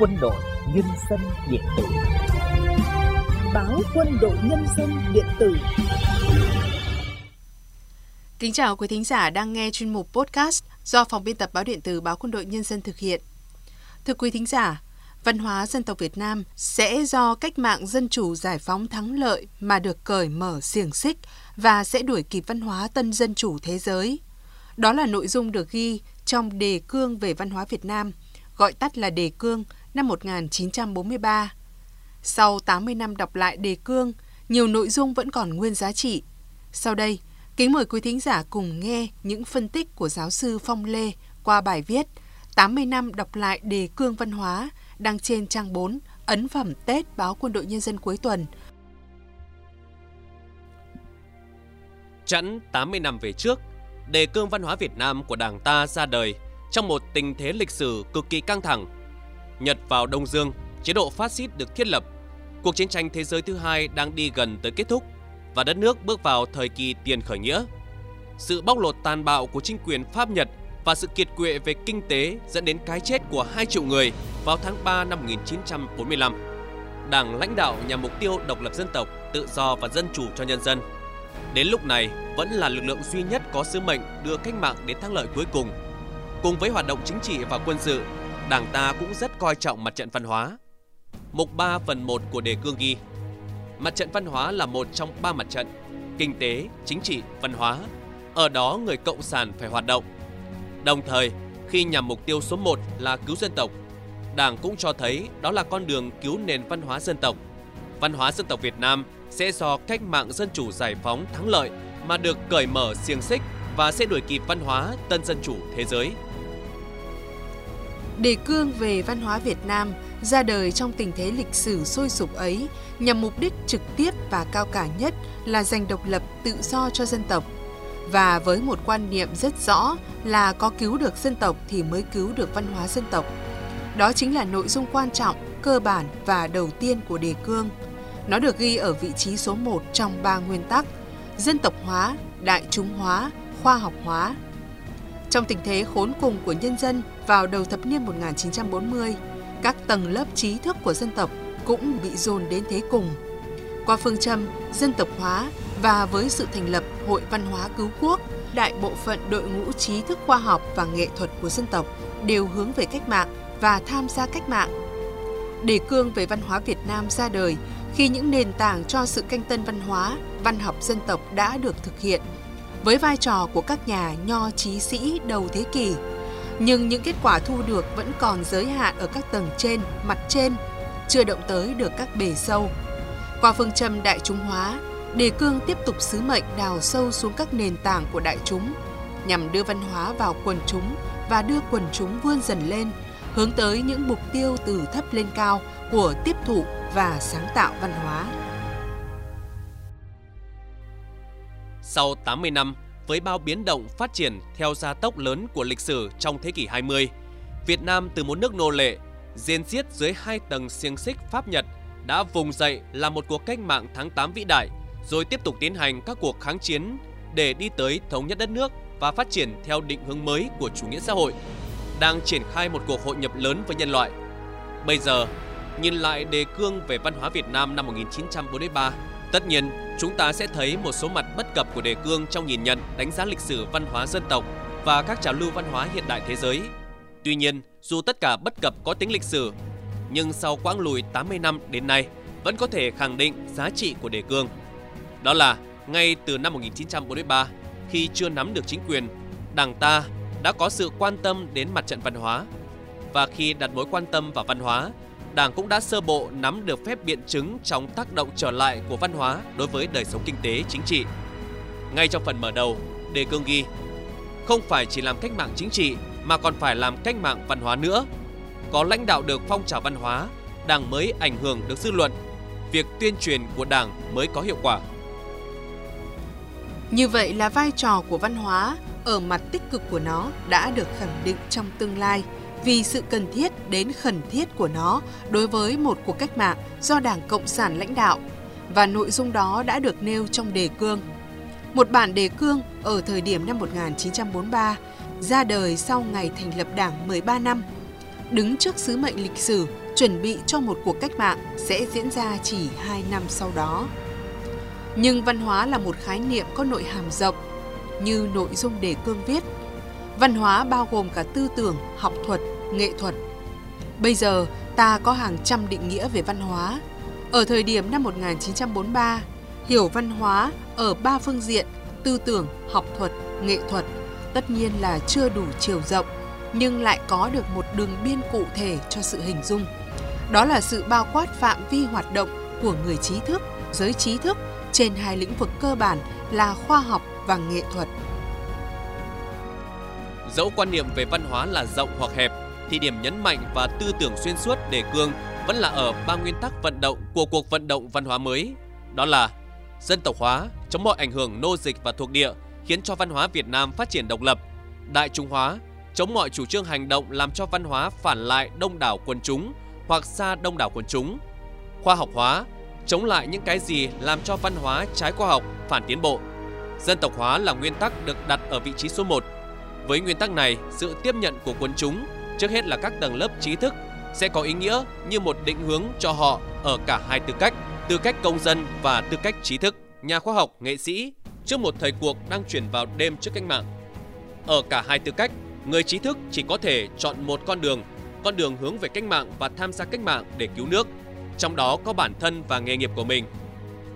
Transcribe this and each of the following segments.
quân đội nhân dân điện tử báo quân đội nhân dân điện tử Kính chào quý thính giả đang nghe chuyên mục podcast do phòng biên tập báo điện tử báo quân đội nhân dân thực hiện. Thưa quý thính giả, văn hóa dân tộc Việt Nam sẽ do cách mạng dân chủ giải phóng thắng lợi mà được cởi mở xiềng xích và sẽ đuổi kịp văn hóa tân dân chủ thế giới. Đó là nội dung được ghi trong đề cương về văn hóa Việt Nam, gọi tắt là đề cương năm 1943. Sau 80 năm đọc lại đề cương, nhiều nội dung vẫn còn nguyên giá trị. Sau đây, kính mời quý thính giả cùng nghe những phân tích của giáo sư Phong Lê qua bài viết 80 năm đọc lại đề cương văn hóa đăng trên trang 4 ấn phẩm Tết báo Quân đội Nhân dân cuối tuần. Chẵn 80 năm về trước, đề cương văn hóa Việt Nam của Đảng ta ra đời trong một tình thế lịch sử cực kỳ căng thẳng. Nhật vào Đông Dương, chế độ phát xít được thiết lập. Cuộc chiến tranh thế giới thứ hai đang đi gần tới kết thúc và đất nước bước vào thời kỳ tiền khởi nghĩa. Sự bóc lột tàn bạo của chính quyền Pháp Nhật và sự kiệt quệ về kinh tế dẫn đến cái chết của 2 triệu người vào tháng 3 năm 1945. Đảng lãnh đạo nhằm mục tiêu độc lập dân tộc, tự do và dân chủ cho nhân dân. Đến lúc này, vẫn là lực lượng duy nhất có sứ mệnh đưa cách mạng đến thắng lợi cuối cùng. Cùng với hoạt động chính trị và quân sự, Đảng ta cũng rất coi trọng mặt trận văn hóa. Mục 3 phần 1 của đề cương ghi Mặt trận văn hóa là một trong ba mặt trận Kinh tế, chính trị, văn hóa Ở đó người Cộng sản phải hoạt động Đồng thời, khi nhằm mục tiêu số 1 là cứu dân tộc Đảng cũng cho thấy đó là con đường cứu nền văn hóa dân tộc Văn hóa dân tộc Việt Nam sẽ do cách mạng dân chủ giải phóng thắng lợi mà được cởi mở xiềng xích và sẽ đuổi kịp văn hóa tân dân chủ thế giới. Đề cương về văn hóa Việt Nam ra đời trong tình thế lịch sử sôi sục ấy nhằm mục đích trực tiếp và cao cả nhất là giành độc lập tự do cho dân tộc. Và với một quan niệm rất rõ là có cứu được dân tộc thì mới cứu được văn hóa dân tộc. Đó chính là nội dung quan trọng, cơ bản và đầu tiên của đề cương. Nó được ghi ở vị trí số 1 trong ba nguyên tắc: dân tộc hóa, đại chúng hóa, khoa học hóa. Trong tình thế khốn cùng của nhân dân vào đầu thập niên 1940, các tầng lớp trí thức của dân tộc cũng bị dồn đến thế cùng. Qua phương châm dân tộc hóa và với sự thành lập Hội Văn hóa Cứu Quốc, đại bộ phận đội ngũ trí thức khoa học và nghệ thuật của dân tộc đều hướng về cách mạng và tham gia cách mạng. Đề cương về văn hóa Việt Nam ra đời khi những nền tảng cho sự canh tân văn hóa, văn học dân tộc đã được thực hiện với vai trò của các nhà nho trí sĩ đầu thế kỷ. Nhưng những kết quả thu được vẫn còn giới hạn ở các tầng trên, mặt trên, chưa động tới được các bề sâu. Qua phương châm đại chúng hóa, đề cương tiếp tục sứ mệnh đào sâu xuống các nền tảng của đại chúng, nhằm đưa văn hóa vào quần chúng và đưa quần chúng vươn dần lên, hướng tới những mục tiêu từ thấp lên cao của tiếp thụ và sáng tạo văn hóa. Sau 80 năm, với bao biến động phát triển theo gia tốc lớn của lịch sử trong thế kỷ 20, Việt Nam từ một nước nô lệ, diên xiết dưới hai tầng xiềng xích Pháp Nhật đã vùng dậy là một cuộc cách mạng tháng 8 vĩ đại, rồi tiếp tục tiến hành các cuộc kháng chiến để đi tới thống nhất đất nước và phát triển theo định hướng mới của chủ nghĩa xã hội, đang triển khai một cuộc hội nhập lớn với nhân loại. Bây giờ, nhìn lại đề cương về văn hóa Việt Nam năm 1943, tất nhiên chúng ta sẽ thấy một số mặt bất cập của đề cương trong nhìn nhận, đánh giá lịch sử văn hóa dân tộc và các trào lưu văn hóa hiện đại thế giới. Tuy nhiên, dù tất cả bất cập có tính lịch sử, nhưng sau quãng lùi 80 năm đến nay vẫn có thể khẳng định giá trị của đề cương. Đó là ngay từ năm 1943, khi chưa nắm được chính quyền, Đảng ta đã có sự quan tâm đến mặt trận văn hóa. Và khi đặt mối quan tâm vào văn hóa, Đảng cũng đã sơ bộ nắm được phép biện chứng trong tác động trở lại của văn hóa đối với đời sống kinh tế chính trị. Ngay trong phần mở đầu, đề cương ghi không phải chỉ làm cách mạng chính trị mà còn phải làm cách mạng văn hóa nữa. Có lãnh đạo được phong trào văn hóa, Đảng mới ảnh hưởng được dư luận, việc tuyên truyền của Đảng mới có hiệu quả. Như vậy là vai trò của văn hóa ở mặt tích cực của nó đã được khẳng định trong tương lai vì sự cần thiết đến khẩn thiết của nó đối với một cuộc cách mạng do Đảng Cộng sản lãnh đạo và nội dung đó đã được nêu trong đề cương. Một bản đề cương ở thời điểm năm 1943 ra đời sau ngày thành lập Đảng 13 năm, đứng trước sứ mệnh lịch sử chuẩn bị cho một cuộc cách mạng sẽ diễn ra chỉ 2 năm sau đó. Nhưng văn hóa là một khái niệm có nội hàm rộng, như nội dung đề cương viết. Văn hóa bao gồm cả tư tưởng, học thuật, nghệ thuật. Bây giờ, ta có hàng trăm định nghĩa về văn hóa. Ở thời điểm năm 1943, hiểu văn hóa ở ba phương diện tư tưởng, học thuật, nghệ thuật tất nhiên là chưa đủ chiều rộng nhưng lại có được một đường biên cụ thể cho sự hình dung. Đó là sự bao quát phạm vi hoạt động của người trí thức, giới trí thức trên hai lĩnh vực cơ bản là khoa học và nghệ thuật. Dẫu quan niệm về văn hóa là rộng hoặc hẹp, thì điểm nhấn mạnh và tư tưởng xuyên suốt đề cương vẫn là ở ba nguyên tắc vận động của cuộc vận động văn hóa mới. Đó là dân tộc hóa, chống mọi ảnh hưởng nô dịch và thuộc địa, khiến cho văn hóa Việt Nam phát triển độc lập, đại trung hóa, chống mọi chủ trương hành động làm cho văn hóa phản lại đông đảo quần chúng hoặc xa đông đảo quần chúng, khoa học hóa, chống lại những cái gì làm cho văn hóa trái khoa học, phản tiến bộ. Dân tộc hóa là nguyên tắc được đặt ở vị trí số 1. Với nguyên tắc này, sự tiếp nhận của quần chúng, trước hết là các tầng lớp trí thức, sẽ có ý nghĩa như một định hướng cho họ ở cả hai tư cách, tư cách công dân và tư cách trí thức, nhà khoa học, nghệ sĩ, trước một thời cuộc đang chuyển vào đêm trước cách mạng. Ở cả hai tư cách, người trí thức chỉ có thể chọn một con đường, con đường hướng về cách mạng và tham gia cách mạng để cứu nước, trong đó có bản thân và nghề nghiệp của mình.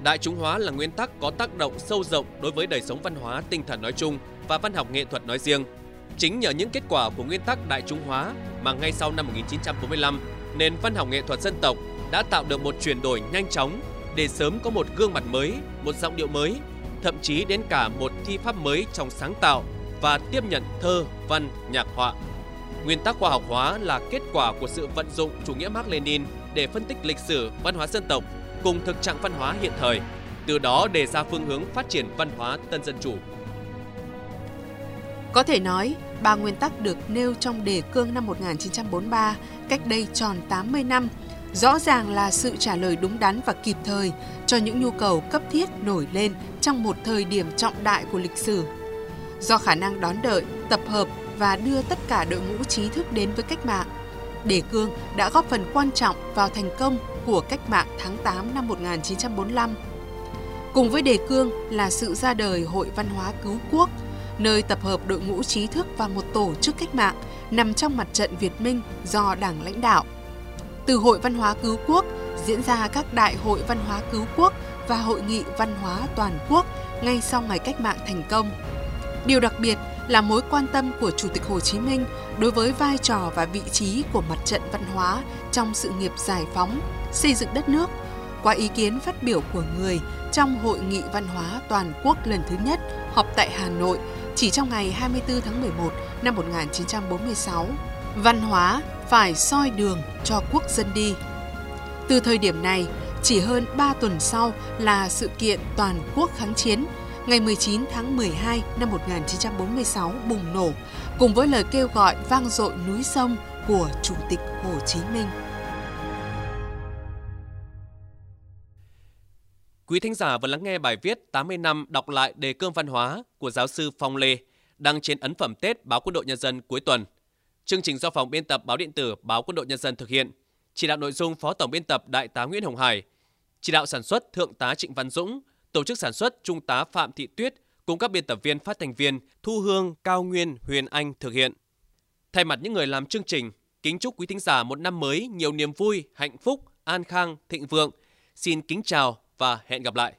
Đại chúng hóa là nguyên tắc có tác động sâu rộng đối với đời sống văn hóa tinh thần nói chung và văn học nghệ thuật nói riêng. Chính nhờ những kết quả của nguyên tắc đại chúng hóa mà ngay sau năm 1945, nền văn học nghệ thuật dân tộc đã tạo được một chuyển đổi nhanh chóng để sớm có một gương mặt mới, một giọng điệu mới, thậm chí đến cả một thi pháp mới trong sáng tạo và tiếp nhận thơ, văn, nhạc họa. Nguyên tắc khoa học hóa là kết quả của sự vận dụng chủ nghĩa Mark Lenin để phân tích lịch sử, văn hóa dân tộc cùng thực trạng văn hóa hiện thời, từ đó đề ra phương hướng phát triển văn hóa tân dân chủ. Có thể nói, ba nguyên tắc được nêu trong đề cương năm 1943, cách đây tròn 80 năm, rõ ràng là sự trả lời đúng đắn và kịp thời cho những nhu cầu cấp thiết nổi lên trong một thời điểm trọng đại của lịch sử. Do khả năng đón đợi, tập hợp và đưa tất cả đội ngũ trí thức đến với cách mạng, Đề Cương đã góp phần quan trọng vào thành công của cách mạng tháng 8 năm 1945. Cùng với Đề Cương là sự ra đời Hội Văn hóa Cứu Quốc, nơi tập hợp đội ngũ trí thức và một tổ chức cách mạng nằm trong mặt trận Việt Minh do Đảng lãnh đạo. Từ Hội Văn hóa Cứu Quốc diễn ra các đại hội văn hóa cứu quốc và hội nghị văn hóa toàn quốc ngay sau ngày cách mạng thành công. Điều đặc biệt là mối quan tâm của Chủ tịch Hồ Chí Minh đối với vai trò và vị trí của mặt trận văn hóa trong sự nghiệp giải phóng, xây dựng đất nước qua ý kiến phát biểu của người trong Hội nghị văn hóa toàn quốc lần thứ nhất họp tại Hà Nội chỉ trong ngày 24 tháng 11 năm 1946. Văn hóa phải soi đường cho quốc dân đi. Từ thời điểm này, chỉ hơn 3 tuần sau là sự kiện toàn quốc kháng chiến, ngày 19 tháng 12 năm 1946 bùng nổ, cùng với lời kêu gọi vang dội núi sông của Chủ tịch Hồ Chí Minh. Quý thính giả vừa lắng nghe bài viết 80 năm đọc lại đề cương văn hóa của giáo sư Phong Lê đăng trên ấn phẩm Tết báo Quân đội Nhân dân cuối tuần. Chương trình do phòng biên tập báo điện tử báo Quân đội Nhân dân thực hiện. Chỉ đạo nội dung Phó Tổng biên tập Đại tá Nguyễn Hồng Hải, chỉ đạo sản xuất Thượng tá Trịnh Văn Dũng, tổ chức sản xuất Trung tá Phạm Thị Tuyết cùng các biên tập viên phát thanh viên Thu Hương, Cao Nguyên, Huyền Anh thực hiện. Thay mặt những người làm chương trình, kính chúc quý thính giả một năm mới nhiều niềm vui, hạnh phúc, an khang, thịnh vượng. Xin kính chào và hẹn gặp lại.